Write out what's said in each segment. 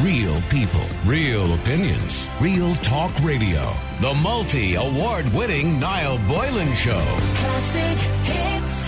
Real people, real opinions, real talk radio. The multi award winning Niall Boylan Show. Classic hits.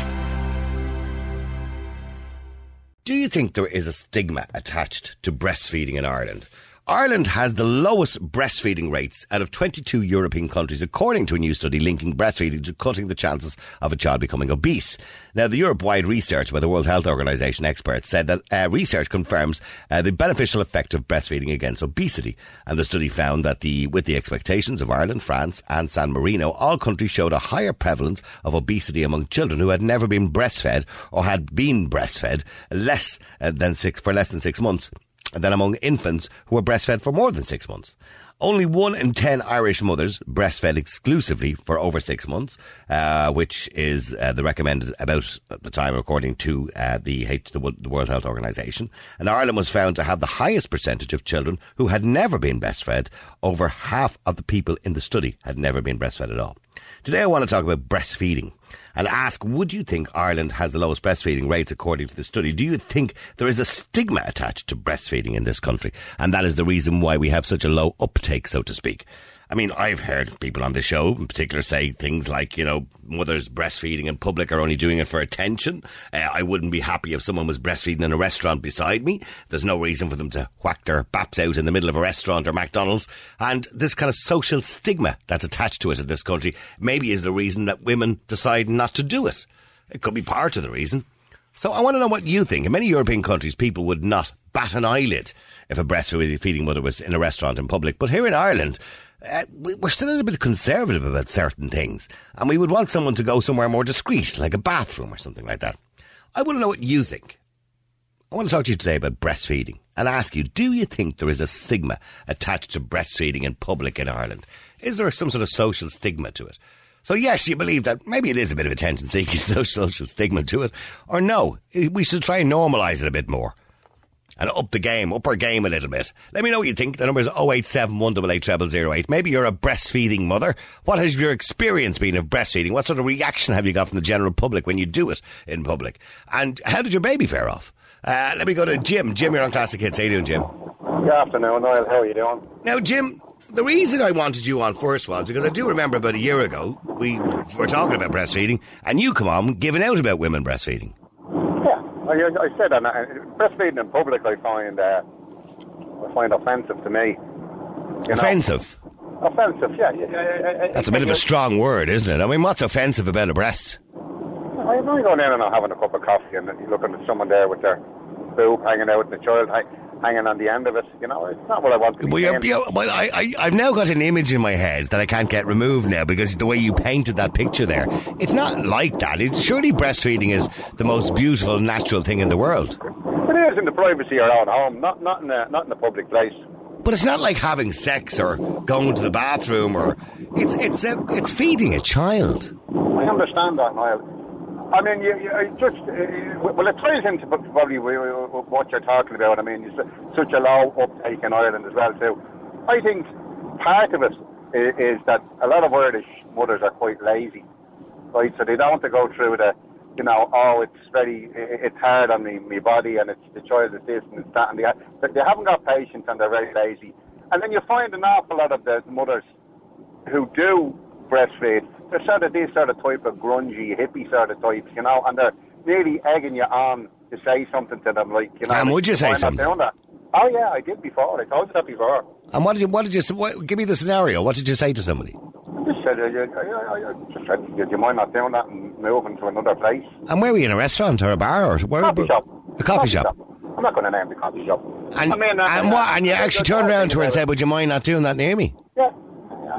Do you think there is a stigma attached to breastfeeding in Ireland? Ireland has the lowest breastfeeding rates out of 22 European countries, according to a new study linking breastfeeding to cutting the chances of a child becoming obese. Now, the Europe wide research by the World Health Organization experts said that uh, research confirms uh, the beneficial effect of breastfeeding against obesity. And the study found that the, with the expectations of Ireland, France, and San Marino, all countries showed a higher prevalence of obesity among children who had never been breastfed or had been breastfed less uh, than six, for less than six months than among infants who were breastfed for more than six months. Only one in ten Irish mothers breastfed exclusively for over six months, uh, which is uh, the recommended about at the time, according to uh, the, H- the the World Health Organization. And Ireland was found to have the highest percentage of children who had never been breastfed. Over half of the people in the study had never been breastfed at all. Today, I want to talk about breastfeeding and ask Would you think Ireland has the lowest breastfeeding rates according to the study? Do you think there is a stigma attached to breastfeeding in this country? And that is the reason why we have such a low uptake, so to speak. I mean, I've heard people on the show in particular say things like, you know, mothers breastfeeding in public are only doing it for attention. Uh, I wouldn't be happy if someone was breastfeeding in a restaurant beside me. There's no reason for them to whack their baps out in the middle of a restaurant or McDonald's. And this kind of social stigma that's attached to it in this country maybe is the reason that women decide not to do it. It could be part of the reason. So I want to know what you think. In many European countries, people would not bat an eyelid if a breastfeeding mother was in a restaurant in public. But here in Ireland, uh, we- we're still a little bit conservative about certain things, and we would want someone to go somewhere more discreet, like a bathroom or something like that. I want to know what you think. I want to talk to you today about breastfeeding and ask you, do you think there is a stigma attached to breastfeeding in public in Ireland? Is there some sort of social stigma to it? So yes, you believe that maybe it is a bit of attention seeking social stigma to it, or no, we should try and normalise it a bit more and up the game, up our game a little bit. Let me know what you think. The number is 087 188 0008. Maybe you're a breastfeeding mother. What has your experience been of breastfeeding? What sort of reaction have you got from the general public when you do it in public? And how did your baby fare off? Uh, let me go to Jim. Jim, you're on Classic Hits. How you doing, Jim? Good afternoon, Niall. How are you doing? Now, Jim, the reason I wanted you on first was because I do remember about a year ago we were talking about breastfeeding, and you come on giving out about women breastfeeding. I, I said that. Breastfeeding in public, I find uh, I find offensive to me. You know? Offensive. Offensive, yeah. That's a bit of a strong word, isn't it? I mean, what's offensive about a breast? I'm not going in and I'm having a cup of coffee and you're looking at someone there with their boob hanging out and the child hang, hanging on the end of it. You know, it's not what I want to be Well, you're, you're, well I, I, I've now got an image in my head that I can't get removed now because the way you painted that picture there, it's not like that. It's, surely breastfeeding is the most beautiful, natural thing in the world. It is in the privacy of your own home, not not in a, not in a public place. But it's not like having sex or going to the bathroom or it's it's a, it's feeding a child. I understand that, Niall. I mean, you, you I just uh, well, it ties into probably what you're talking about. I mean, it's such a low uptake in Ireland as well too. I think part of it is, is that a lot of Irish mothers are quite lazy, right? So they don't want to go through the, you know, oh, it's very, it's hard on me, my body, and it's the child is this and it's that, and they, they haven't got patience and they're very lazy. And then you find an awful lot of the mothers who do breastfeed, they're sort of this sort of type of grungy, hippie sort of types, you know, and they're really egging you on to say something to them, like, you know. And would you say "Why not something?" Oh, yeah, I did before. I told you that before. And what did you what did you what, give me the scenario? What did you say to somebody? I just said, uh, you, I, I, I just said, do you mind not doing that and moving to another place? And where were you in a restaurant or a bar or where? Coffee shop. A coffee, shop. I'm not going to name the coffee shop. And I mean, uh, and what? And you uh, actually uh, turned around to her and uh, said, "Would you mind not doing that near me?" Yeah.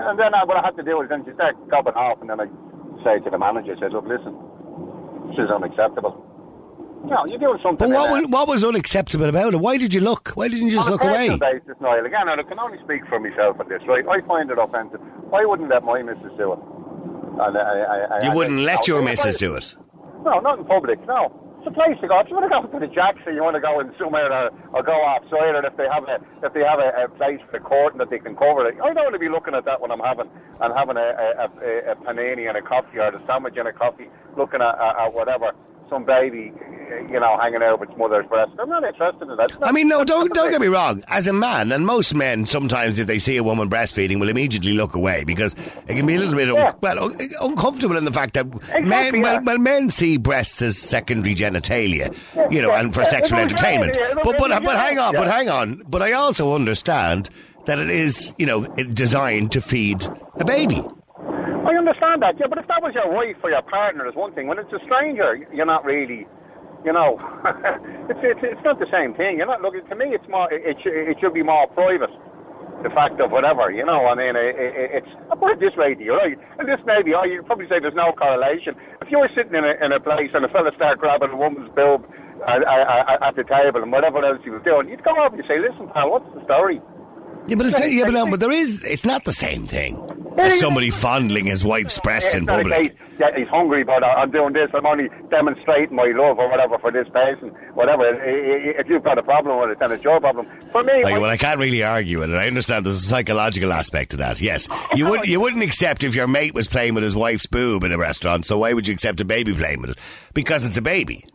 And then uh, what I had to do was then just start it off, and then I say to the manager, I said, look, listen, this is unacceptable. You know, you're doing something. But what was, what was unacceptable about it? Why did you look? Why didn't you just look away? basis, Niall, again, I can only speak for myself on this, right? I find it offensive. I wouldn't let my missus do it. And I, I, I, You wouldn't I- let no, your missus I- do it. No, not in public, no. It's a place to go. If you want to go to the Jacks or you want to go in somewhere or, or go outside or if they have a if they have a, a place for the court and that they can cover it. I don't want to be looking at that when I'm having and having a, a, a, a panini and a coffee or a sandwich and a coffee, looking at, at, at whatever some baby you know, hanging out with mother's breast. I'm not interested in that. I mean, no, don't don't get me wrong. As a man, and most men, sometimes if they see a woman breastfeeding, will immediately look away because it can be a little bit Yeah. well un- uncomfortable in the fact that men, Exactly, well, yeah. well, men see breasts as secondary genitalia, you know, and for sexual entertainment. But but but hang on, but hang on. But I also understand that it is, you know, designed to feed a baby. I understand that, yeah, but if that was your wife or your partner, is one thing. When it's a stranger, you're not really, you know, it's, it's it's not the same thing. You're not looking. To me, it's more. It, it, should, it should be more private. The fact of whatever, you know, I mean, it, it, it's. I put it this way to you, right? And this maybe, oh, you'd probably say there's no correlation. If you were sitting in a, in a place and a fella start grabbing a woman's boob at, at, at the table and whatever else he was doing, you'd come over and say, listen, pal, what's the story? Yeah, but it's yeah, but, no, but there is. It's not the same thing as somebody fondling his wife's breast in not public. case, yeah, he's hungry, but I'm doing this. I'm only demonstrating my love or whatever for this person. Whatever. If you've got a problem with it, then it's your problem. For me, Like, well, I can't really argue with it. I understand there's a psychological aspect to that. Yes, you would you wouldn't accept if your mate was playing with his wife's boob in a restaurant. So why would you accept a baby playing with it? Because it's a baby.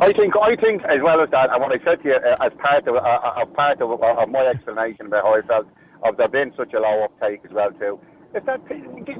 I think I think as well as that, and what I said to you uh, as part of uh, uh, part of, uh, of my explanation about how I felt of there being such a low uptake as well too. Is that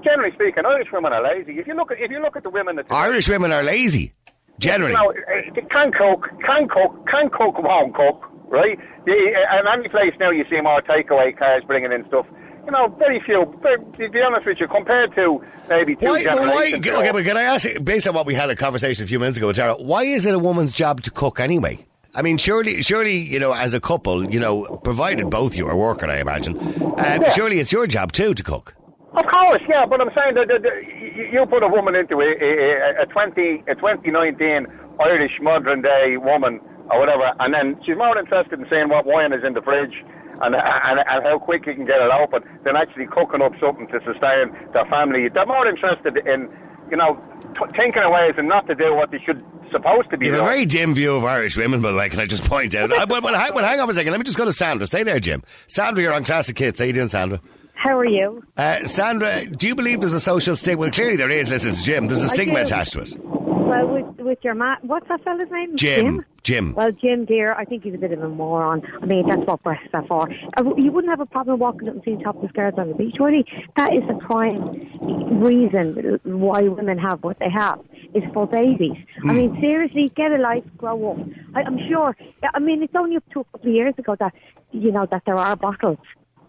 generally speaking, Irish women are lazy. If you look at if you look at the women that Irish women are lazy, generally. You know, can cook, can cook, can cook, won't cook, right? The, uh, and any place now you see more takeaway cars bringing in stuff. You know, very few. Very, to be honest with you, compared to maybe two Why, but why, generations okay, but can I ask, you, based on what we had a conversation a few minutes ago with Tara, why is it a woman's job to cook anyway? I mean, surely, surely, you know, as a couple, you know, provided both you are working, I imagine, uh, surely it's your job too to cook. Of course, yeah, but I'm saying that, that, that you put a woman into a, a, a, 20, a 2019 Irish modern day woman or whatever, and then she's more interested in seeing what wine is in the fridge and, and, and how quick you can get it open than actually cooking up something to sustain their family. They're more interested in, you know, t- thinking of ways and not to do what they should supposed to be You have a very dim view of Irish women, by the way, can I just point out? Uh, but, but, hang, but hang on for a second, let me just go to Sandra. Stay there, Jim. Sandra, you're on Classic Hits. How you doing, Sandra? How are you? Uh, Sandra, do you believe there's a social stigma? Well, clearly there is, listen to Jim. There's a stigma attached to it. Well, with with your ma what's that fella's name? Jim. Jim. Well, Jim, dear, I think he's a bit of a moron. I mean, that's what breasts are for. Uh, You wouldn't have a problem walking up and seeing topless girls on the beach, would you? That is the prime reason why women have what they have. Is for babies. I mean, seriously, get a life, grow up. I, I'm sure. I mean, it's only up to a couple of years ago that you know that there are bottles.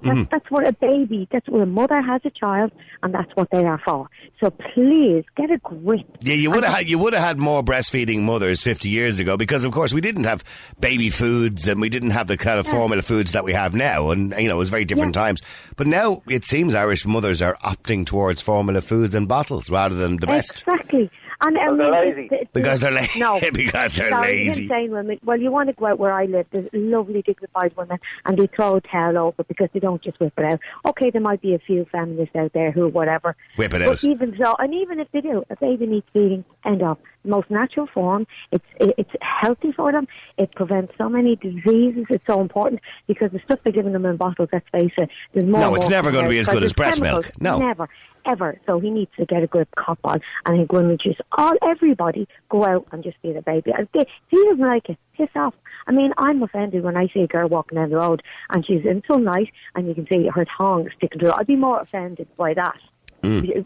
That's, mm-hmm. that's what a baby, that's what a mother has a child, and that's what they are for. So please, get a grip. Yeah, you would have had you would have had more breastfeeding mothers 50 years ago because, of course, we didn't have baby foods and we didn't have the kind of formula foods that we have now, and you know it was very different Yeah. times. But now it seems Irish mothers are opting towards formula foods and bottles rather than the best Exactly. And I um, they're lazy. the- the- because they're lazy. No, because they're Sorry, lazy. insane women. Well, you want to go out where I live. There's lovely, dignified women, and they throw a towel over because they don't just whip it out. Okay, there might be a few feminists out there who, whatever, Whip it but out. even so, and even if they do, a baby needs feeding. End of. Most natural form. It's it, it's healthy for them. It prevents so many diseases. It's so important because the stuff they're giving them in bottles. Let's face it. There's more. No, it's never gonna be as good as breast milk. No. never, ever. So he needs to get a grip, cop on, and he's going to just all everybody go out and just be the baby. And if he doesn't like it, piss off. I mean, I'm offended when I see a girl walking down the road and she's in sunlight and you can see her tongue sticking to her. I'd be more offended by that.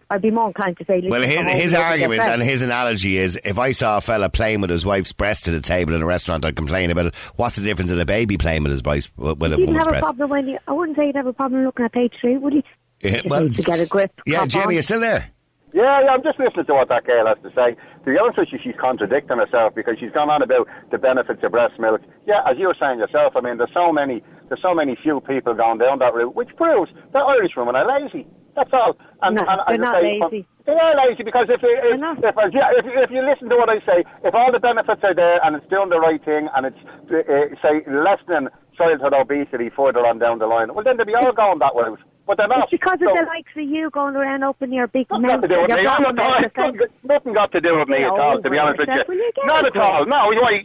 I'd be more inclined to say, Mm. Well, his, his and look at argument and his analogy is if I saw a fella playing with his wife's breast at a table in a restaurant, I'd complain about it. What's the difference in a baby playing with his wife's, with a You'd have a problem when you. I wouldn't say you'd have a problem looking at page three, would you? Yeah, You need to get a grip. Yeah, Jamie, on. you still there? Yeah, yeah, I'm just listening to what that girl has to say. To be honest with you, she's contradicting herself because she's gone on about the benefits of breast milk. Yeah, as you were saying yourself, I mean, there's so many, there's so many few people going down that route, which proves that Irish women are lazy. That's all. And, No, and they're not say, lazy. They are lazy because if if, They're if, if, yeah, if, if you listen to what I say, if all the benefits are there and it's doing the right thing and it's uh, say less than childhood obesity further on down the line, well then they'll be all going that route. But they're not. It's because of the likes of you going around opening your big Nothing mouth. got to do with me. Nothing, nothing got to do with me Yeah, at all, to be honest with you you. Not at all. No. You I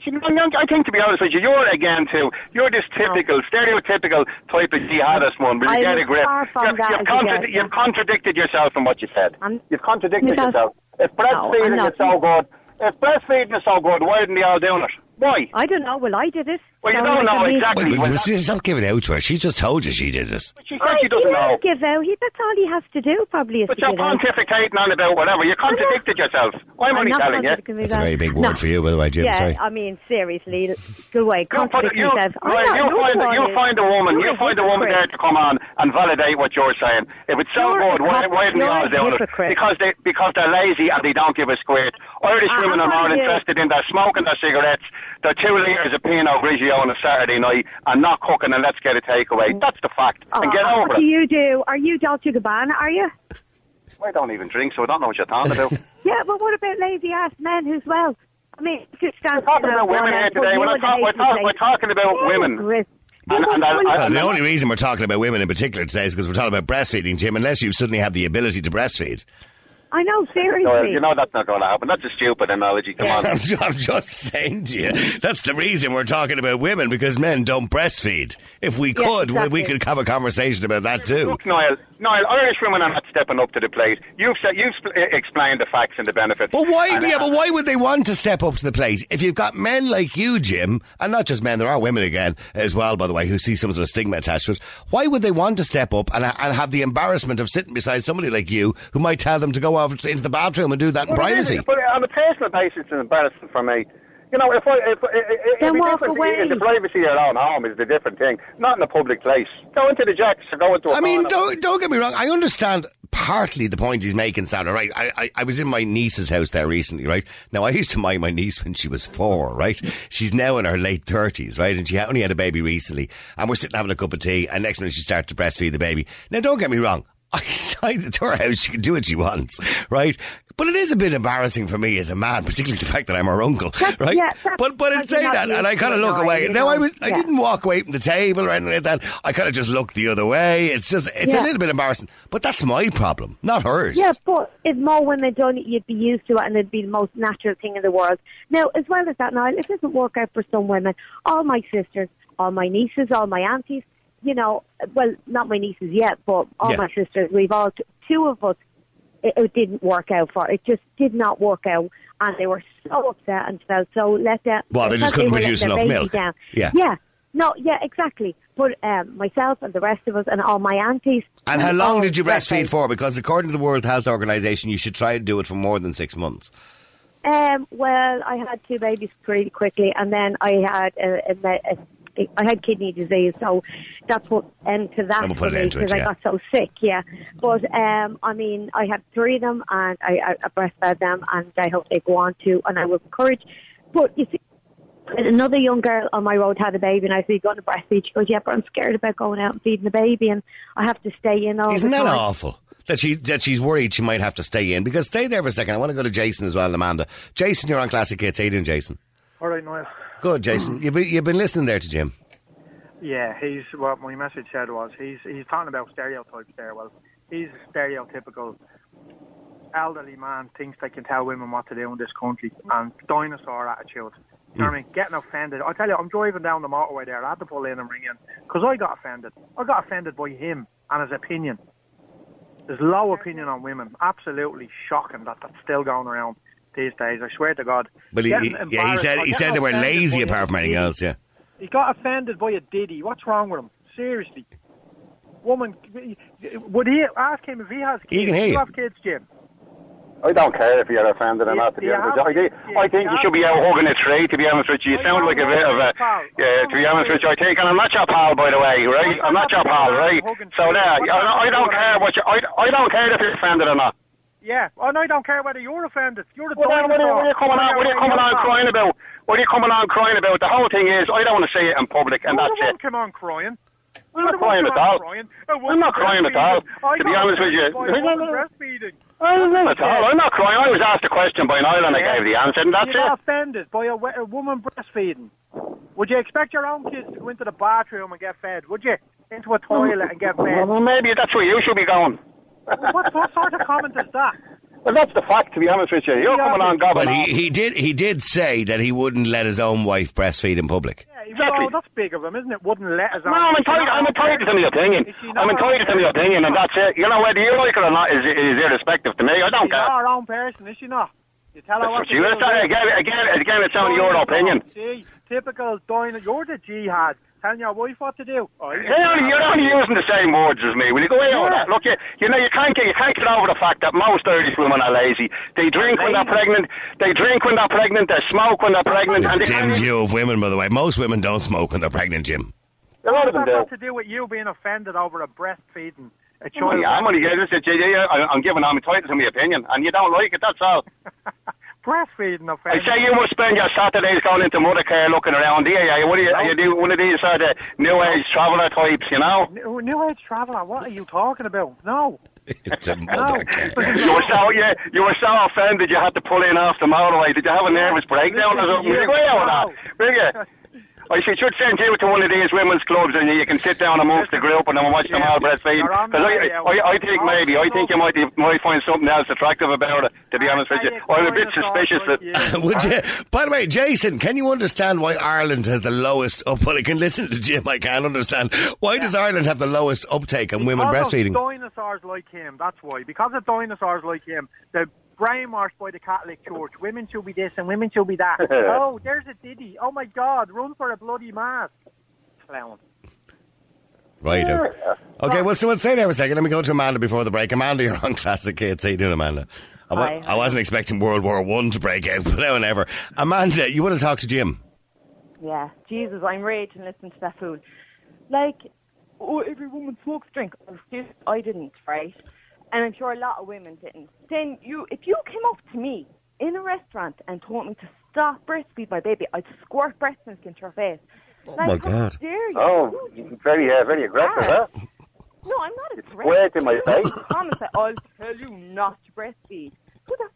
think, to be honest with you, you're again too. You're this typical, stereotypical type of jihadist one. Will you I'm get a grip? You've, you've, as you contra- you've contradicted yourself in what you said. I'm- you've contradicted Because- yourself. If No, breastfeeding not. is so good, if breastfeeding is so good, why didn't they all doing it? Why? I don't know. Well, I did it. Well, you So, don't know I mean- exactly. Well, Well, well, see, stop giving out to her. She just told you she did it. She Oh, said she doesn't he know. give out. He, that's all he has to do, probably, is But to you're give out. pontificating on about whatever. You contradicted yourself. I'm only not telling you. contradicting That's a very big word No. for you, by the way, Jim. Yeah, Sorry. I mean, seriously, go away. You, put, Contradict you, yourself. I'm right, not- you, no find, one you is. find a woman, You're you a find a woman there hypocrite. to come on and validate what you're saying. If it's so You're a good, why, hyp- why didn't they you're all a do it? hypocrite. Because they because they're lazy and they don't give a squirt. Irish I- women I'm are more you. interested in their smoking their cigarettes, their two litres of Pinot Grigio on a Saturday night, and not cooking and let's get a takeaway. That's the fact. and get Oh, over what do you do? Are you Dolce Gabbana, are you? I don't even drink, so I don't know what you're talking about. Yeah, but what about lazy ass men as well? I mean, just stand We're talking about women here today. We're, talk, we're, talk, we're talking about women. And- and I- I- Well, the only reason we're talking about women in particular today is because we're talking about breastfeeding, Jim, unless you suddenly have the ability to breastfeed. I know, seriously. You know that's not going to happen. That's a stupid analogy. Come on. I'm, I'm just saying to you, that's the reason we're talking about women, because men don't breastfeed. If we Yeah, could, we- we could have a conversation about that too. Look, Niall, Niall, Irish women are not stepping up to the plate. You've said, you've uh, explained the facts and the benefits. But why? And, yeah, uh, but why would they want to step up to the plate if you've got men like you, Jim, and not just men? There are women again as well, by the way, who see some sort of stigma attached to it. Why would they want to step up and, and have the embarrassment of sitting beside somebody like you, who might tell them to go off into the bathroom and do that in Well, it is, privacy? But on a personal basis, it's embarrassing for me. You know, if I if, if, if Then the walk away. in the privacy of your own home is the different thing, not in a public place. Go into the jacks or go into a I mean, don't don't get me wrong. I understand partly the point he's making, Sandra. Right? I, I I was in my niece's house there recently. Right now, I used to mind my niece when she was four. Right? She's now in her late thirties. Right? And she only had a baby recently. And we're sitting having a cup of tea, and next minute she starts to breastfeed the baby. Now, don't get me wrong. I decided to her house, she can do what she wants, right? But it is a bit embarrassing for me as a man, particularly the fact that I'm her uncle, That's- right? yeah, but but in because you're saying that, and I kind of look away. you Now I was, I Yeah. didn't walk away from the table or anything like that. I kind of just looked the other way. It's just, it's a little bit embarrassing. But that's my problem, not hers. Yeah, but if more women done it, you'd be used to it and it'd be the most natural thing in the world. Now, as well as that, Niall, it doesn't work out for some women. All my sisters, all my nieces, all my aunties, you know, well, not my nieces yet, but all Yeah. my sisters, we've all, two of us, it, it didn't work out for. It just did not work out. And they were so upset and felt so let down. Well, they just couldn't were produce enough milk. Down. Yeah. Yeah. No, yeah, exactly. But um, myself and the rest of us and all my aunties. And how long did you breastfeed for? Because according to the World Health Organization, you should try to do it for more than six months. Um, well, I had two babies pretty quickly, and then I had a, a, a, I had kidney disease, so that's what end to that we'll put for an me end to it, because I got so sick. Yeah, but um, I mean, I had three of them, and I, I, I breastfed them, and I hope they go on to, and I would encourage. But you see. Another young girl on my road had a baby, and I said, "You going to breastfeed?" She goes, "Yeah, but I'm scared about going out and feeding the baby, and I have to stay in all Isn't the that time." awful? That she that she's worried she might have to stay in because stay there for a second. I want to go to Jason as well, Amanda. Jason, you're on Classic Hits. How you doing, Jason? All right, Niall. Good, Jason. You've been, you've been listening there to Jim. Yeah, he's what my message said was he's he's talking about stereotypes there. Well, he's a stereotypical elderly man thinks they can tell women what to do in this country and dinosaur attitude. You know what I mean? Mm. Getting offended. I tell you, I'm driving down the motorway there. I had to pull in and ring in because I got offended. I got offended by him and his opinion. There's low opinion on women. Absolutely shocking that that's still going around these days. I swear to God. But he, he, yeah, he said he said they were lazy by apart from anything else. Yeah. He got offended by a diddy. What's wrong with him? Seriously. Woman, would he ask him if he has kids? He can hear Do you. have kids, Jim? I don't care if you're offended or not. To be honest, with you. I, think- yeah, I think you should be out hugging a tree. To be honest with you, you sound like a bit of a. Yeah, to be honest with you, I think, and I'm not your pal, by the way, right? I'm not your pal, right? So trees. there, What's I, that I don't care what you. I, I don't care if you're offended or not. Yeah. Oh, and I don't care whether you're offended. You're a What are, what, are, what are you coming on? What are you coming on crying about? What are you coming on crying about? The whole thing is, I don't want to say it in public, and that's it. Come on, crying. I'm oh, not crying at all. I'm not crying at all. To be honest with you, breastfeeding. I'm not at all. I'm not crying. I was asked a question by Niall, and I gave the answer, and that's you got it. offended by a, a woman breastfeeding. Would you expect your own kids to go into the bathroom and get fed? Would you? Into a toilet and get fed? Well, maybe that's where you should be going. What, what sort of comment is that? Well, that's the fact, to be honest with you. You're Yeah, coming on Gavin. but- gobbling Well, on. he, he did he did say that he wouldn't let his own wife breastfeed in public. Yeah, oh, Exactly. well, that's big of him, isn't it? Wouldn't let us No, I'm entitled, I'm entitled to my opinion. Is she not I'm entitled to my opinion, and that's it. You know, whether you like it or not is, is irrespective to me. I don't She's care. not her own person, is she not? You tell her what to You do. understand? Again, again, again, it's only your opinion. See, typical Dinah. You're the jihad. Telling your wife what to do. Oh, You're only, you're only using the same words as me. Will you go away with that? Look, you, you know, you can't get you can't get over the fact that most Irish women are lazy. They drink when they're pregnant. They drink when they're pregnant. They smoke when they're pregnant. And they Dim can't- view of women, by the way. Most women don't smoke when they're pregnant, Jim. A lot of them that do. got to do with you being offended over a breastfeeding a child? yeah, I'm only getting this. I'm giving I'm entitled to my opinion, and you don't like it. That's all. breastfeeding I say you must spend your Saturdays going into Mothercare, looking around. Do you? Are you, what are you, are you do one of these sort of new age traveller types? You know. New, new age traveller. What are you talking about? No. It's a Mothercare. You were so you, you were so offended you had to pull in off the motorway. Did you have a nervous breakdown or something? Will you go out with that? Will you? I should, should send you to one of these women's clubs and you can sit down amongst the group and then watch them Yeah. all breastfeeding. You're Because I, I, I, I think maybe, I think you might, you might find something else attractive about it, to be honest with you. I'm a bit suspicious that... Would you? By the way, Jason, can you understand why Ireland has the lowest? Up, well, I can listen to Jim. I can't understand why does Ireland have the lowest uptake on women Because of breastfeeding? dinosaurs like him, that's why. Because of dinosaurs like him, they're brainwashed by the Catholic Church. Women should be this and women should be that. oh, there's a diddy. Oh my God, run for a bloody mass. Clown. Right. uh, Okay. Well, so we'll stay there for a second. Let me go to Amanda before the break. Amanda, you're on Classic Hits. How you doing, Amanda? I, wa- Hi. I wasn't expecting World War One to break out, but now and ever. Amanda, you want to talk to Jim? Yeah, Jesus, I'm raging listening to that fool. Like, oh, every woman smokes drink. Excuse- I didn't, right? And I'm sure a lot of women didn't. Then you, if you came up to me in a restaurant and told me to stop breastfeed my baby, I'd squirt breast milk into your face. Oh my how God. Dare you? Oh, very, uh, very aggressive, huh? No, I'm not a threat. squared in my You face. promise that I'll tell you not to breastfeed. Who the?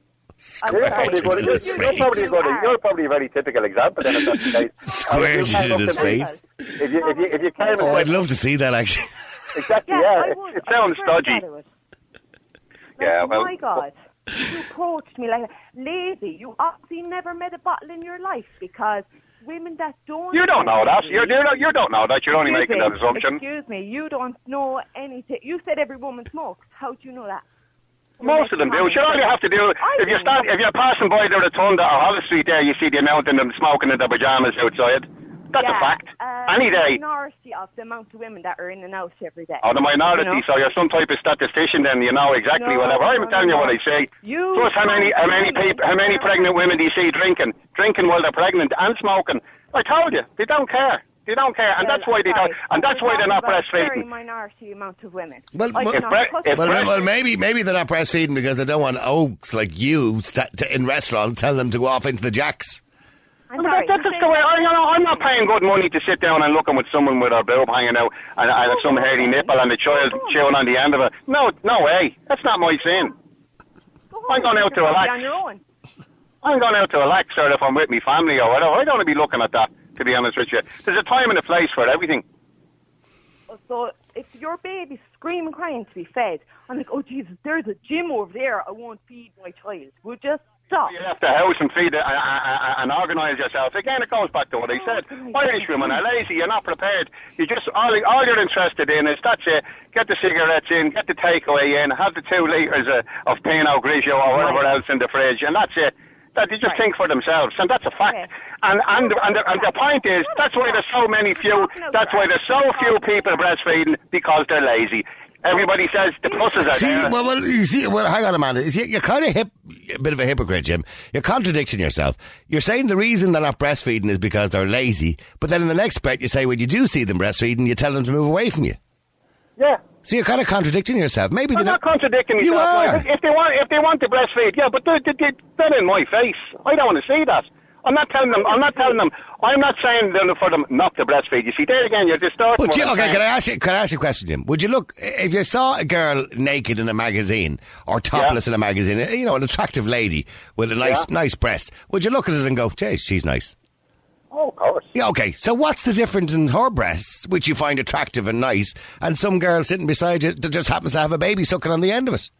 You're sorry. probably, a good, in you're, his you're, face. probably a good, You you're probably a very typical example then if that's the case. Squared If you in his up to me- face. If you, if you, if you came Oh, I'd love to see that actually. Exactly, Yeah, yeah. I it, would. it I sounds swear to dodgy. God I would. Like, Yeah, well- my God. You approached me like lazy. You obviously never met a bottle in your life because women that don't. You don't know that. You, you, don't, you don't know that. You're only making me, that assumption. Excuse me, you don't know anything. You said every woman smokes. How do you know that? Most of them do. Sure, all you have to do I if you start if you're passing by the rotunda or Holles Street there, you see the amount of them smoking in their pajamas outside. That's yeah, a fact. Uh, Any day. Minority of the amount of women that are in and out every day. Or the minority, You know? so you're some type of statistician. Then you know exactly No, whatever. I'm no, telling no, you what. I say. You Plus, how many how many people how many pregnant women do you see drinking drinking while they're pregnant and smoking? I told you, they don't care. They don't care, and Well, that's why they don't. And that's why they're not We're talking about a Very breastfeeding. minority amount of women. Well, I well- If bre- if. Well, well, maybe maybe they're not breastfeeding because they don't want oaks like you st- to, in restaurants tell them to go off into the jacks. I'm sorry, that, that's just the way. I, you know, I'm not paying good money to sit down and looking with someone with her boob hanging out and, and some hairy nipple and the child chewing on the end of it. No, no way. That's not my sin. Go I'm going out to relax. On your own. I'm going out to relax, or if I'm with my family or whatever. I don't want to be looking at that. To be honest with you, there's a time and a place for everything. Oh, so if your baby's screaming, crying to be fed, I'm like, oh Jesus, there's a gym over there. I won't feed my child. We'll just stop. You left the house and feed it and, and, and organise yourself. Again, it goes back to what I said. Irish women are lazy. You're not prepared. You just all, all you're interested in is that's it. Get the cigarettes in, get the takeaway in, have the two litres of, of Pinot Grigio or whatever else in the fridge, and that's it. That they just Right. think for themselves, and that's a fact. Okay. And and and the, and the point is, that's why there's so many few. That's why there's so few people breastfeeding because they're lazy. Everybody says the pluses are See, there. well, well, you see, well, hang on, Amanda. You- You're kind of hip, a bit of a hypocrite, Jim. You're contradicting yourself. You're saying the reason they're not breastfeeding is because they're lazy, but then in the next breath, you say when you do see them breastfeeding, you tell them to move away from you. yeah. So you're kind of contradicting yourself. Maybe I'm not contradicting You are. like, If they want, if they want to breastfeed, yeah, but they, they, they, they're in my face. I don't want to see that. I'm not telling them. I'm not telling them. I'm not saying them for them not to breastfeed. You see, there again, you're distorting. But you, okay, can I ask you? Can I ask you a question, Jim? Would you look if you saw a girl naked in a magazine or topless in a magazine? You know, an attractive lady with a nice, Yeah. nice breast. Would you look at it and go, "Gee, she's nice"? Oh, of course. Yeah, okay. So what's the difference in her breasts, which you find attractive and nice, and some girl sitting beside you that just happens to have a baby sucking on the end of it?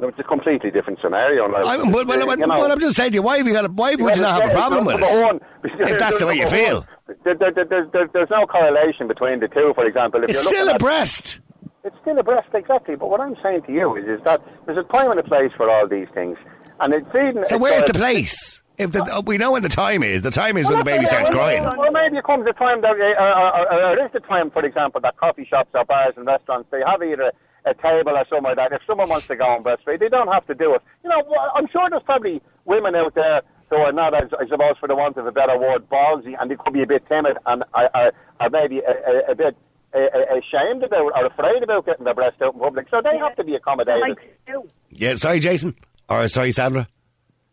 It's a completely different scenario. I'm, well, well, You know, well, I'm just saying to you, why have you got? A, why would you not have a problem with it? one, If that's the way you feel. There, there, there, there's, no correlation between the two. For example, if It's you're still looking a at- breast. It's still a breast, exactly. But what I'm saying to you is, is that there's a time and a place for all these things. and it's feeding. So it's where's the place? If the, oh, we know when the time is, the time is when the baby starts crying. Well, maybe it comes a time that, uh, uh, uh, it is the time, for example, that coffee shops or bars and restaurants, they have either a table or something like that. If someone wants to go and breastfeed, they don't have to do it. You know, I'm sure there's probably women out there who are not, as, I suppose, for the want of a better word, ballsy, and they could be a bit timid and uh, or maybe a, a, a bit ashamed about or afraid about getting their breast out in public. So they have to be accommodated. Like. Yeah, sorry, Jason. Or sorry, Sandra.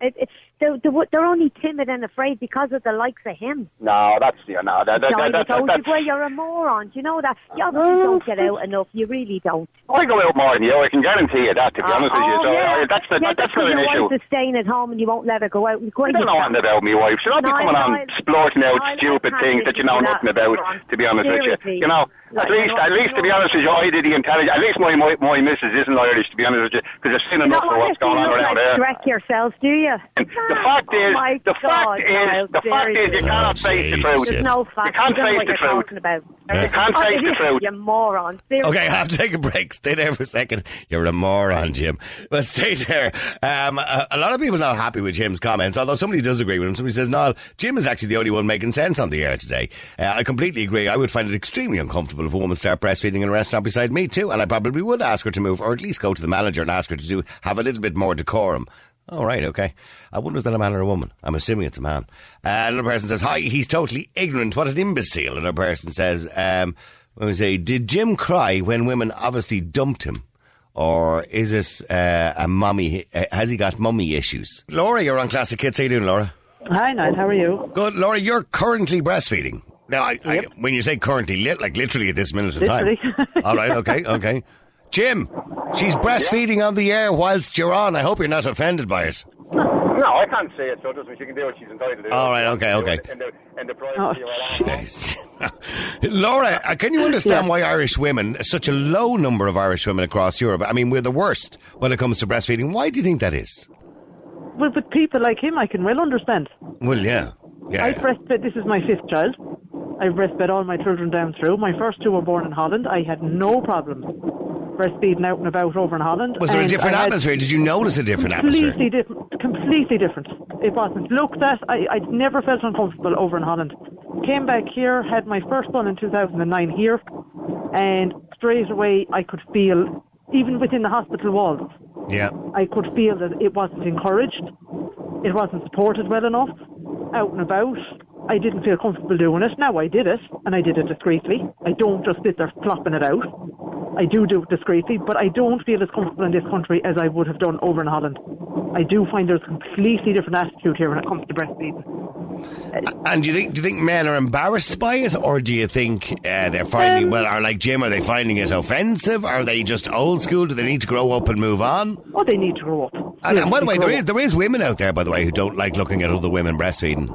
It, it's they're, they're they're only timid and afraid because of the likes of him. no, that's you know, that, that, Johnny that, that, that's, you, well, you're a moron. Do you know that? You obviously don't get out enough. You really don't. I go out more than you. I can guarantee you that. To be honest with you, so oh, yeah. uh, that's the, yeah, that's not an your issue. is staying at home and you won't let her go out. You don't know yourself. nothing about me wife. Not be No, coming on no, splurting out no, I stupid things that you know to nothing that, about. To be honest with you, Seriously. you know, Like, at least, at least to be honest with you, I did the intelligence. At least my my, my missus isn't Irish. To be honest with you, because I've seen You enough of what's going on around like there. Shrek yourself, do you? And the fact oh is, my the fact God, is, Niall, the fact is, you seriously. cannot Oh, face the Jesus, truth. There's no fact. You can't don't face what the you're truth. talking about. You can't Oh, face the you- truth. You moron. Seriously. Okay, I have to take a break. Stay there for a second. You're a moron, Jim. But stay there. Um, a, a lot of people are not happy with Jim's comments, although somebody does agree with him. Somebody says, Niall, Jim is actually the only one making sense on the air today. Uh, I completely agree. I would find it extremely uncomfortable if a woman started breastfeeding in a restaurant beside me too, and I probably would ask her to move, or at least go to the manager and ask her to do have a little bit more decorum. All right, okay. I wonder is that a man or a woman? I'm assuming it's a man. Uh, another person says, "Hi, he's totally ignorant. What an imbecile." Another person says, um, "Let me say, did Jim cry when women obviously dumped him?" Or is it uh, a mummy? Uh, has he got mummy issues? Laura, you're on Classic Hits. How you doing, Laura? Hi, Niall. How are you? Good, Laura. You're currently breastfeeding. Now, I, I, when you say currently, li- like literally at this minute in time. All right, okay, okay. Jim, she's breastfeeding on the air whilst you're on. I hope you're not offended by it. No, I can't say it. So it doesn't. She can do what she's entitled to. do. All right, okay, She can do okay. it In the, in the privacy Oh, of her own home. Laura, uh, can you understand Yeah. why Irish women, such a low number of Irish women across Europe, I mean, we're the worst when it comes to breastfeeding. Why do you think that is? Well, with people like him, I can well understand. Well, yeah. Yeah. I breastfed. This is my fifth child. I breastfed all my children down through. My first two were born in Holland. I had no problems breastfeeding out and about over in Holland. Was there a different atmosphere? Did you notice a different atmosphere? Completely different. Completely different. It wasn't looked at. I, I never felt uncomfortable over in Holland. Came back here, had my first one in 2009 here, and straight away I could feel, even within the hospital walls, Yeah. I could feel that it wasn't encouraged, it wasn't supported well enough, out and about. I didn't feel comfortable doing it. Now I did it, and I did it discreetly. I don't just sit there flopping it out. I do do it discreetly, but I don't feel as comfortable in this country as I would have done over in Holland. I do find there's a completely different attitude here when it comes to breastfeeding. And do you think do you think men are embarrassed by it, or do you think uh, they're finding Um, well, are like Jim? Are they finding it offensive? Are they just old school? Do they need to grow up and move on? Oh, they need to grow up. And, and by the way, there is there is women out there, by the way, who don't like looking at other women breastfeeding.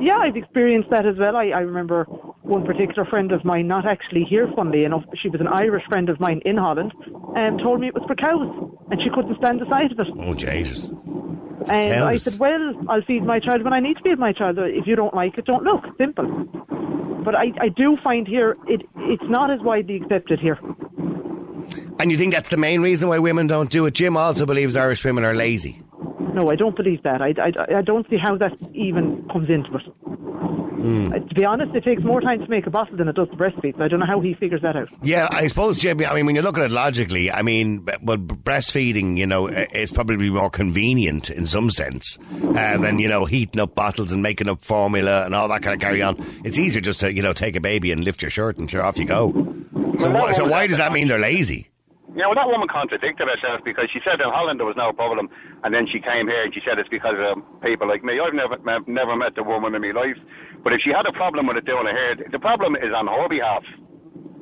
Yeah, I've experienced that as well. I, I remember one particular friend of mine, not actually here, funnily enough, she was an Irish friend of mine in Holland, and told me it was for cows, and she couldn't stand the sight of it. Oh Jesus! And I said, well, I'll feed my child when I need to feed my child. If you don't like it, don't look. Simple. But I, I do find here, it it's not as widely accepted here. And you think that's the main reason why women don't do it? Jim also believes Irish women are lazy. No, I don't believe that. I, I, I don't see how that even comes into it. Hmm. Uh, to be honest, it takes more time to make a bottle than it does to breastfeed. So I don't know how he figures that out. Yeah, I suppose, Jim. I mean, when you look at it logically, I mean, well, breastfeeding, you know, is probably more convenient in some sense uh, than you know heating up bottles and making up formula and all that kind of carry on. It's easier just to you know take a baby and lift your shirt and sure off you go. So, so why does that mean they're lazy? Yeah, know, that woman contradicted herself because she said in Holland there was no problem, and then she came here and she said it's because of people like me. I've never never met a woman in my life, but if she had a problem with it doing it here, the problem is on her behalf.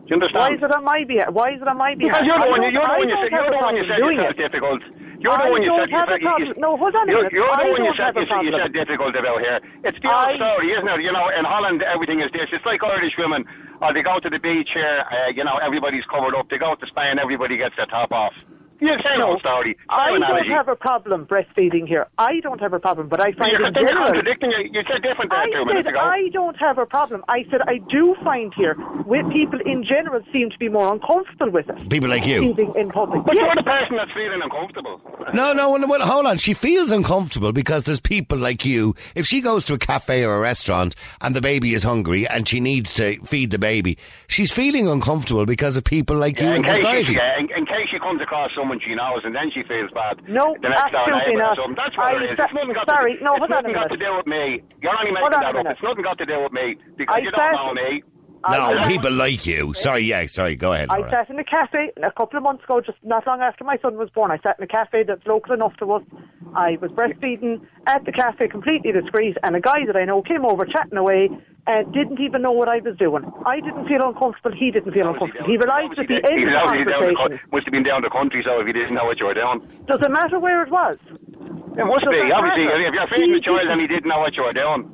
Do you understand? Why is it on my behalf? Why is it on my behalf? Because you're the one. You're the one. You said. You're the one. You said yourself difficult. You're the I one. You said. You said. you- No, hold on You're, you're the I one. You said. You you said difficult about here. It's the I- story, isn't it? You know, in Holland everything is this. It's like Irish women. Or they go to the beach here. Uh, you know, everybody's covered up. They go to Spain. Everybody gets their top off. You same old story. I don't analogy. have a problem breastfeeding here. I don't have a problem, but I find You're, in then you're general. contradicting it. You said different there I two minutes said ago. I don't have a problem. I said I do find here with people in general seem to be more uncomfortable with it. People like you. Feeding in public. But Yes. you're the person that's feeling uncomfortable. No, no, well, well, hold on. She feels uncomfortable because there's people like you. If she goes to a cafe or a restaurant and the baby is hungry and she needs to feed the baby, she's feeling uncomfortable because of people like you in, in society. She, yeah, in, in case she comes across someone she knows and then she feels bad. No, the next absolutely not. That's what I- it is. that- It's nothing got sorry, to, no, it's hold on a nothing got to do with me. You're only making that up. It's nothing got to do with me because I you don't said- know me. No, I- people like you. Sorry, yeah, sorry. Go ahead. I Laura. sat in a cafe a couple of months ago, just not long after my son was born. I sat in a cafe that's local enough to us. I was breastfeeding at the cafe, completely discreet, and a guy that I know came over chatting away and didn't even know what I was doing. I didn't feel uncomfortable. He didn't feel uncomfortable. He realised at the end he of the obviously down the conversation. co- must have been down the country, so if he didn't know what you were doing. Does it matter where it was? It must Does be. Obviously, matter? if you're feeding He the child and he didn't know what you were doing.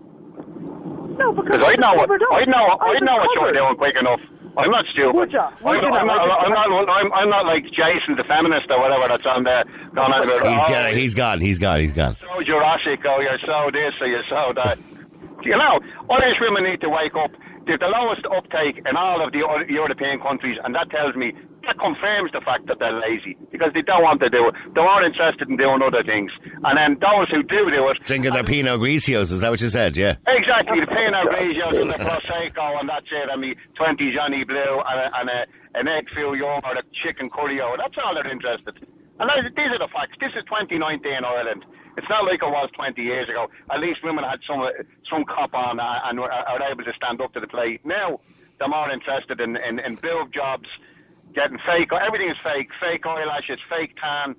No, because Because I'd know, what, covered. I'd know, I I'd know what you're doing quick enough. I'm not stupid. Would ya? Would I'm, I'm, not, I'm, not, I'm, I'm not like Jason, the feminist or whatever that's on there. Going on about, He's oh, gone. He's gone. He's gone. He's gone. so Jurassic, oh, you're so this or you're so that. You know, Irish women need to wake up. They're the lowest uptake in all of the European countries, and that tells me, that confirms the fact that they're lazy because they don't want to do it. They're more interested in doing other things. And then those who do do it, Drinking their Pinot Grigios. Is that what you said? Yeah. Exactly, the Pinot Grigios and the Prosecco and that's it, and the 20 Johnny Blue and, a, and a, an egg foo young or a chicken curry-o. That's all they're interested. And those- these are the facts. This is 2019 Ireland. It's not like it was 20 years ago. At least women had some some cop on uh, and were, are able to stand up to the plate. Now they're more interested in, in, in build jobs, getting fake. Everything is fake. Fake eyelashes, fake tan,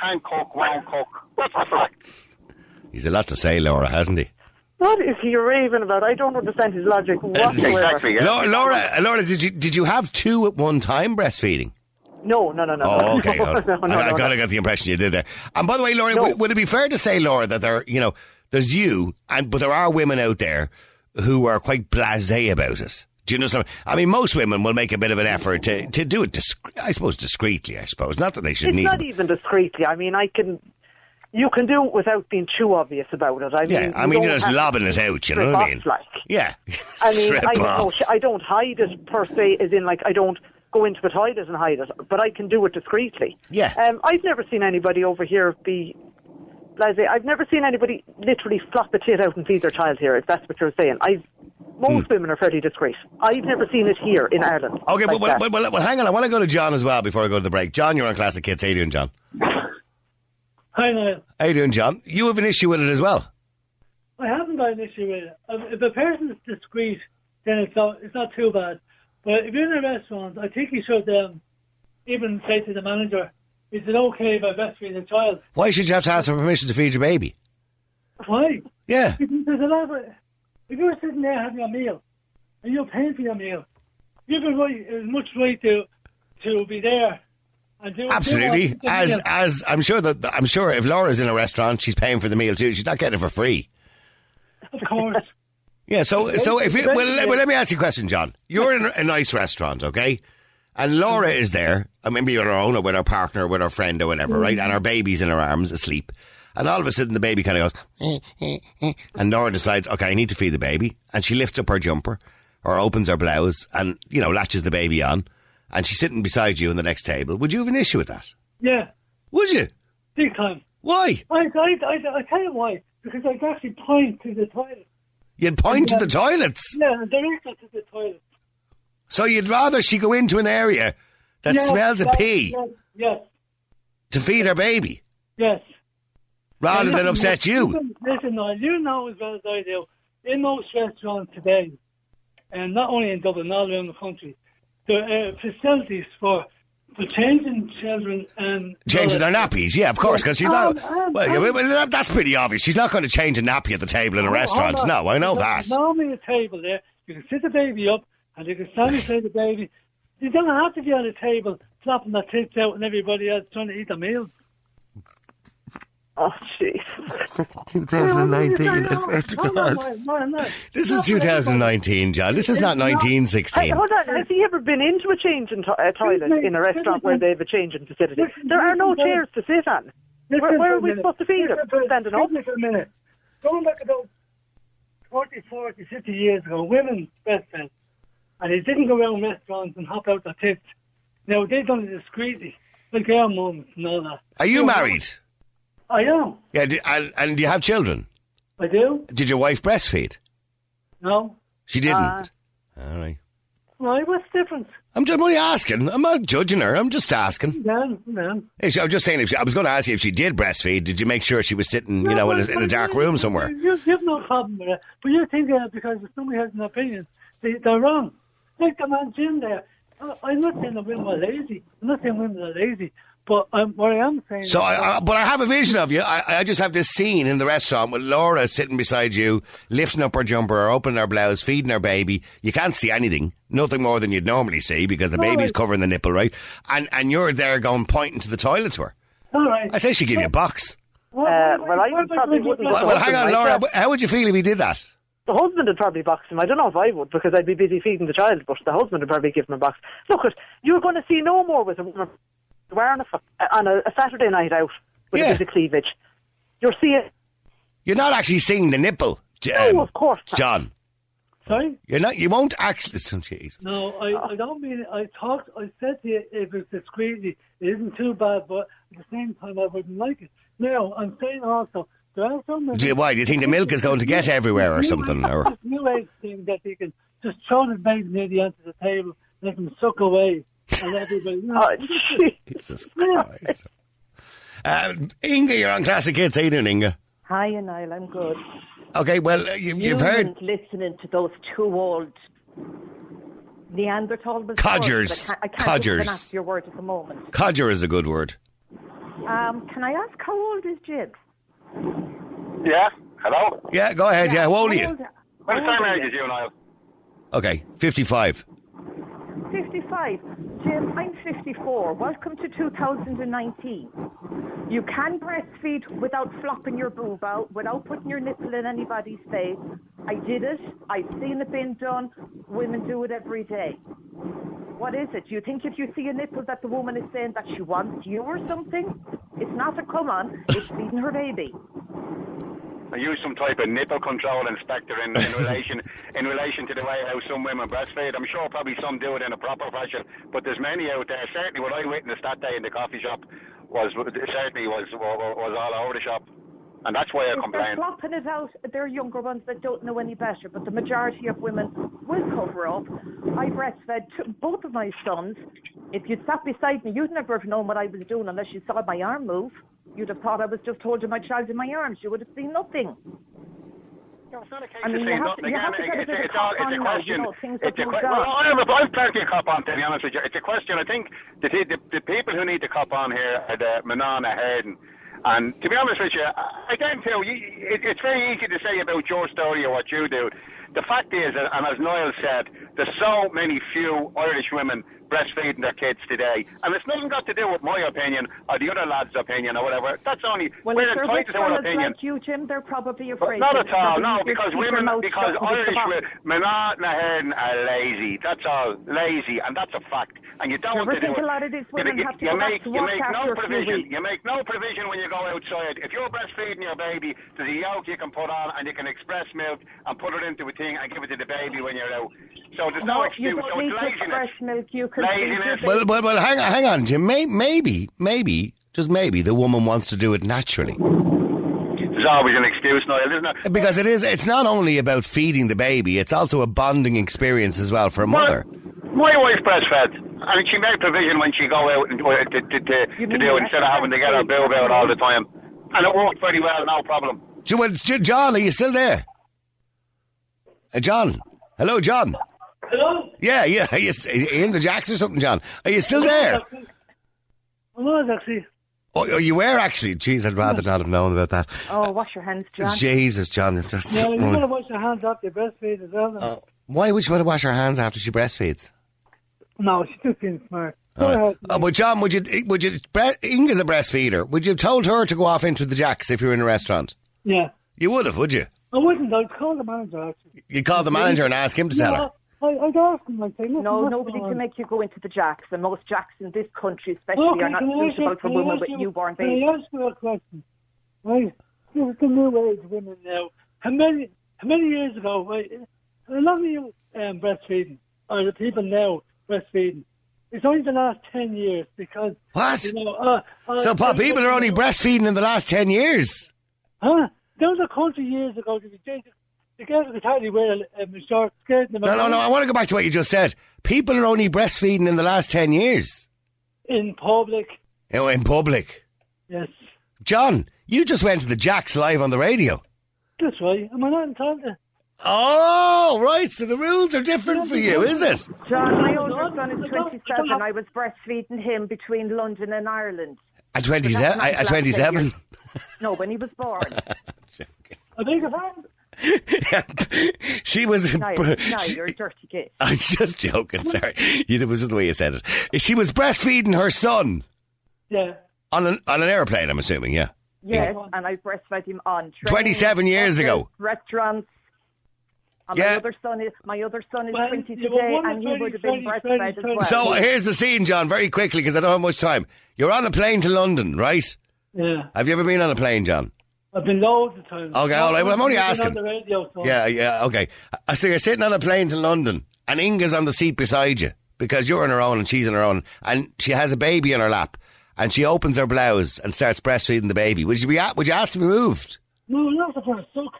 can't cook, won't cook. That's the fact. He's a lot to say, Laura, hasn't he? What is he raving about? I don't understand his logic whatsoever. Exactly. Yeah. Laura, Laura, Laura, did you did you have two at one time breastfeeding? No, no, no, no. Oh, okay. No, hold no, on. no, I, I no, kind no. of got the impression you did there. And by the way, Laura, No. would, would it be fair to say, Laura, that there, you know, there's you, and but there are women out there who are quite blasé about it. Do you know something? I mean, most women will make a bit of an effort to, to do it, disc- I suppose, discreetly. I suppose not that they should It's need. not even discreetly. I mean, I can. You can do it without being too obvious about it. I mean, yeah, I mean, don't you're just lobbing it out. You know what I mean? Like, Yeah. I mean, I don't, know, off. sh- I don't hide it per se, as in like I don't go into a toilet and hide it, but I can do it discreetly. Yeah. Um, I've never seen anybody over here be. Blasé. I've never seen anybody literally flop a tit out and feed their child here. If that's what you're saying, I've most women are fairly discreet. I've never seen it here in Ireland. Hmm. Okay, like but, but, but, but, but hang on. I want to go to John as well before I go to the break. John, you're on Classic Hits. How you doing, John? Hi, Niall. How you doing, John? You have an issue with it as well. I haven't got an issue with it. Um, If a person is discreet, then it's not, it's not too bad. But if you're in a restaurant, I think you should um, even say to the manager, is it okay if I breastfeed a child? Why should you have to ask for permission to feed your baby? Why? Yeah. Because there's a lot of, if you're sitting there having a meal, and you're paying for your meal, you have a right, as much right to, to be there. Do, Absolutely. As as I'm sure that I'm sure if Laura's in a restaurant, she's paying for the meal too. She's not getting it for free. of course. Yeah. So so if it, well, let, well, let me ask you a question, John. You're in a, a nice restaurant, okay? And Laura is there, and maybe on her own or with her partner or with her friend or whatever, right? And her baby's in her arms asleep. And all of a sudden the baby kind of goes, "Eh, eh, eh," and Laura decides, okay, I need to feed the baby. And she lifts up her jumper or opens her blouse and, you know, latches the baby on. And she's sitting beside you in the next table. Would you have an issue with that? Yeah, Would you? big time. Why? I, I, I, I tell you why. Because I'd actually point to the toilet. You'd point to the toilets. Yeah, directly to the toilet. So you'd rather she go into an area that Yes, smells of pee Yes, yes, to feed her baby yes. rather And than listen, upset you. Listen, listen, Noel, you know as well as I do, in most restaurants today, and not only in Dublin, all around the country, there are facilities for for changing children and Changing their nappies, yeah, of course, because she's not. Um, um, Well, um, well, well, that's pretty obvious. She's not going to change a nappy at the table in a restaurant. No, I know There's that. Normally a table there, you can sit the baby up and you can stand beside the baby. You don't have to be on the table flopping their tits out and everybody else trying to eat a meal. Oh, jeez. 2019, I swear to No, no, God. This is 2019, John. This is not Hey, 1916. hold on. Has he ever been into a changing to- uh, toilet in a restaurant where they have a changing facility? There are no chairs to sit on. Where, where are we supposed to feed him? Listen for- Standing up? listen for a minute. Going back about 40, 40, 50 years ago, women breastfed. And they didn't go around restaurants and hop out their tits. Now, they done it discreetly, like our mums and all that. Are you married? I am. Yeah, do- and, and do you have children? I do. Did your wife breastfeed? No. She didn't. Ah. All right. Right, what's the difference? I'm just only asking. I'm not judging her. I'm just asking. If she- I'm just saying. If she, I was going to ask you if she did breastfeed, did you make sure she was sitting, you know, in a, in a dark room somewhere? You, you have no problem with it. But you think that because if somebody has an opinion, they, they're wrong. Like the man Jim there. I- I'm not saying that women are lazy. I'm not saying women are lazy. But um, what I am saying So, is I, I, but I have a vision of you. I, I just have this scene in the restaurant with Laura sitting beside you, lifting up her jumper, or opening her blouse, feeding her baby. You can't see anything, nothing more than you'd normally see because the baby's right. covering the nipple, right? And and you're there going pointing to the toilet to her. all right. I say she give you a box. Uh, well, I probably wouldn't- Well, well, hang on, Laura. How would you feel if he did that? The husband would probably box him. I don't know if I would because I'd be busy feeding the child, but the husband would probably give him a box. Look, it, you're going to see no more with a woman wearing a, fu- on a, a Saturday night out with Yeah. a bit of cleavage. You're seeing. You're not actually seeing the nipple, J- No, um, of course not. John. Sorry? You're not. You won't actually. oh, Jeez. No, I, I don't mean it. I talked, I said to you if it's discreetly, it isn't too bad, but at the same time, I wouldn't like it. Now, I'm saying also, there are some Do you, why do you think the milk is going to get everywhere or something? Or This new age thing that they can just throw the baby near the end of the table, let them suck away, and everybody. You know, Oh. Jesus Christ. Uh, Inga, you're on Classic Hits. How you doing, Inga? Hi, Niall, I'm good. Okay, well, uh, you, you've You heard listening to those two old Neanderthal was Codgers. I can't, I can't Codgers. even pronounce your word at the moment. codger is a good word. Um, can I ask how old is Jim? Yeah? Hello? Yeah, go ahead. Yeah, how old are you? old- Well, the same are age as you, Niall. Okay, 55. 55. Jim, I'm 54. Welcome to 2019. You can breastfeed without flopping your boob out, without putting your nipple in anybody's face. I did it. I've seen it being done. Women do it every day. What is it? Do you think if you see a nipple that the woman is saying that she wants you or something? It's not a come on, it's feeding her baby. I use some type of nipple control inspector in, in relation in relation to the way how some women breastfeed. I'm sure probably some do it in a proper fashion, but there's many out there. Certainly, what I witnessed that day in the coffee shop was certainly was was, was all over the shop, and that's why I If they're complained. flopping it out, they're younger ones that don't know any better, but the majority of women will cover up. I breastfed two, both of my sons. If you'd sat beside me, you'd never have known what I was doing unless you saw my arm move. You'd have thought I was just holding my child in my arms. You would have seen nothing. It's not a case I mean, of you saying have to- nothing you have to get It's, bit it's, all, it's a on now, you question. know, things it's a que- well. I have, I've plenty of cop on, to be honest with you. It's a question. I think the, the, the people who need to cop on here are the Manana Herden. And to be honest with you, I- again, too, you, it, it's very easy to say about your story or what you do. The fact is, and as Niall said, there's so many few Irish women breastfeeding their kids today. And it's nothing got to do with my opinion or the other lad's opinion or whatever. That's only, Well, we're entitled to our opinion. like you, Jim, they're probably But afraid. not at all, no, because women, because Irish women, Menard are lazy. That's all, lazy, and that's a fact. And you don't want to do it. a lot of these You- women you, have to you make, you make no after a few provision. You make no provision when you go outside. If you're breastfeeding your baby, there's a yolk you can put on, and you can express milk and put it into a thing and give it to the baby when you're out. So there's no, No, excuse. you don't so need it's to laziness. express milk. You can Laziness. feed your Well, well, well hang on, hang on, Jim. May, maybe, maybe, just maybe, the woman wants to do it naturally. There's always an excuse, Niall, isn't there? Because it is, it's not only about feeding the baby, it's also a bonding experience as well for a mother. My, my wife breastfed. I mean, she made provision when she go out and uh, to, to, to, to do it instead of having to get her boob out all the time. And it worked very well, no problem. Jo- John, are you still there? Uh, John? Hello, John? Hello? Yeah, yeah. Are you, in the jacks or something, John? Are you still there? I was actually. Oh, oh, you were actually. Jeez, I'd rather not have known about that. Oh, wash your hands, John. Jesus, John. That's, Yeah, you want to wash your hands after you breastfeed as well. now. Why would you want to wash her hands after she breastfeeds? No, she's just being smart. Go ahead. Oh, but John, would you, would you, Inga's a breastfeeder. Would you have told her to go off into the jacks if you were in a restaurant? Yeah. You would have, would you? I wouldn't. I'd call the manager, actually. You'd call the manager and ask him to tell her. I, I'd ask him, like, say, listen, No, what's nobody going can make you go into the jacks, and most jacks in this country, especially, Okay, are not can I ask suitable you- for can I women ask with you- newborn Can babies. I ask you a question? Right, this is the new age women now. How many, how many years ago, right, a lot of you um, breastfeeding, or the people now breastfeeding, it's only the last 10 years because, What? you know, uh, uh, So, Paul, people are only breastfeeding in the last 10 years. Huh? There was a country years ago, the, the, the girls could hardly wear a, a short skirt. No, no, no. I want to go back to what you just said. People are only breastfeeding in the last 10 years. In public, You know, in public. yes. John, you just went to the jacks live on the radio. That's right. Am I not entitled to? Oh, right. So the rules are different for you, is it? John, my oldest son is 27. I was breastfeeding him between London and Ireland. At 27? But At 27? No, when he was born. I beg your pardon? she was. Niall, Niall, she- you're a dirty git. I'm just joking. Sorry, you, it was just the way you said it. She was breastfeeding her son Yeah. on an on an airplane. I'm assuming, yeah. Yes, and I breastfed him on trains, 27 years ago. Restaurants. And Yeah. my other son is my other son is Well, 20 today, and he 20, would have been 20, breastfed as 20. well. So here's the scene, John. Very quickly, because I don't have much time. You're on a plane to London, right? Yeah. Have you ever been on a plane, John? I've been loads of times. Okay, all right, well, I'm only asking. On the radio, so. Yeah, yeah, okay. Uh, So you're sitting on a plane to London, and Inga's on the seat beside you because you're on her own and she's on her own, and she has a baby in her lap, and she opens her blouse and starts breastfeeding the baby. Would you be? a- Would you ask to be moved? No, I'm not for a suck.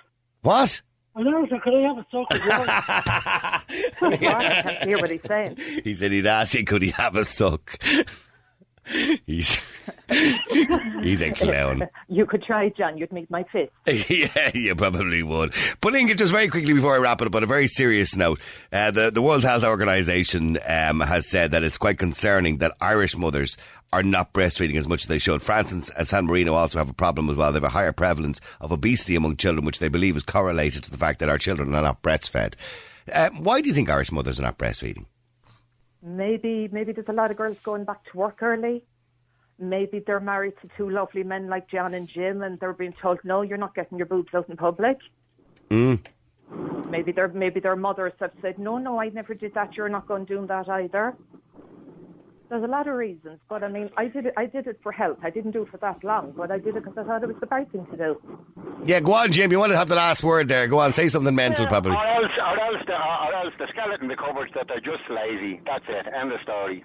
What? I'm not could I have a suck as well? I can't hear what he's saying. He said he'd ask you, could he have a suck? he's he's a clown. You could try, John. You'd meet my fist. yeah, you probably would. But Inga, just very quickly before I wrap it up, on a very serious note, uh, the the World Health Organization um, has said that it's quite concerning that Irish mothers are not breastfeeding as much as they should. France and San Marino also have a problem as well. They have a higher prevalence of obesity among children, which they believe is correlated to the fact that our children are not breastfed. Uh, why do you think Irish mothers are not breastfeeding? Maybe, maybe there's a lot of girls going back to work early. Maybe they're married to two lovely men like John and Jim, and they're being told, "No, you're not getting your boobs out in public." Mm. Maybe their maybe their mothers have said, "No, no, I never did that. You're not going to do that either." There's a lot of reasons, but I mean, I did it. I did it for health. I didn't do it for that long, but I did it because I thought it was the right thing to do. Yeah, go on, Jim. You want to have the last word there. Go on, say something mental, probably. Or else, or else, the, or else the skeleton covers that they're just lazy. That's it. End of story.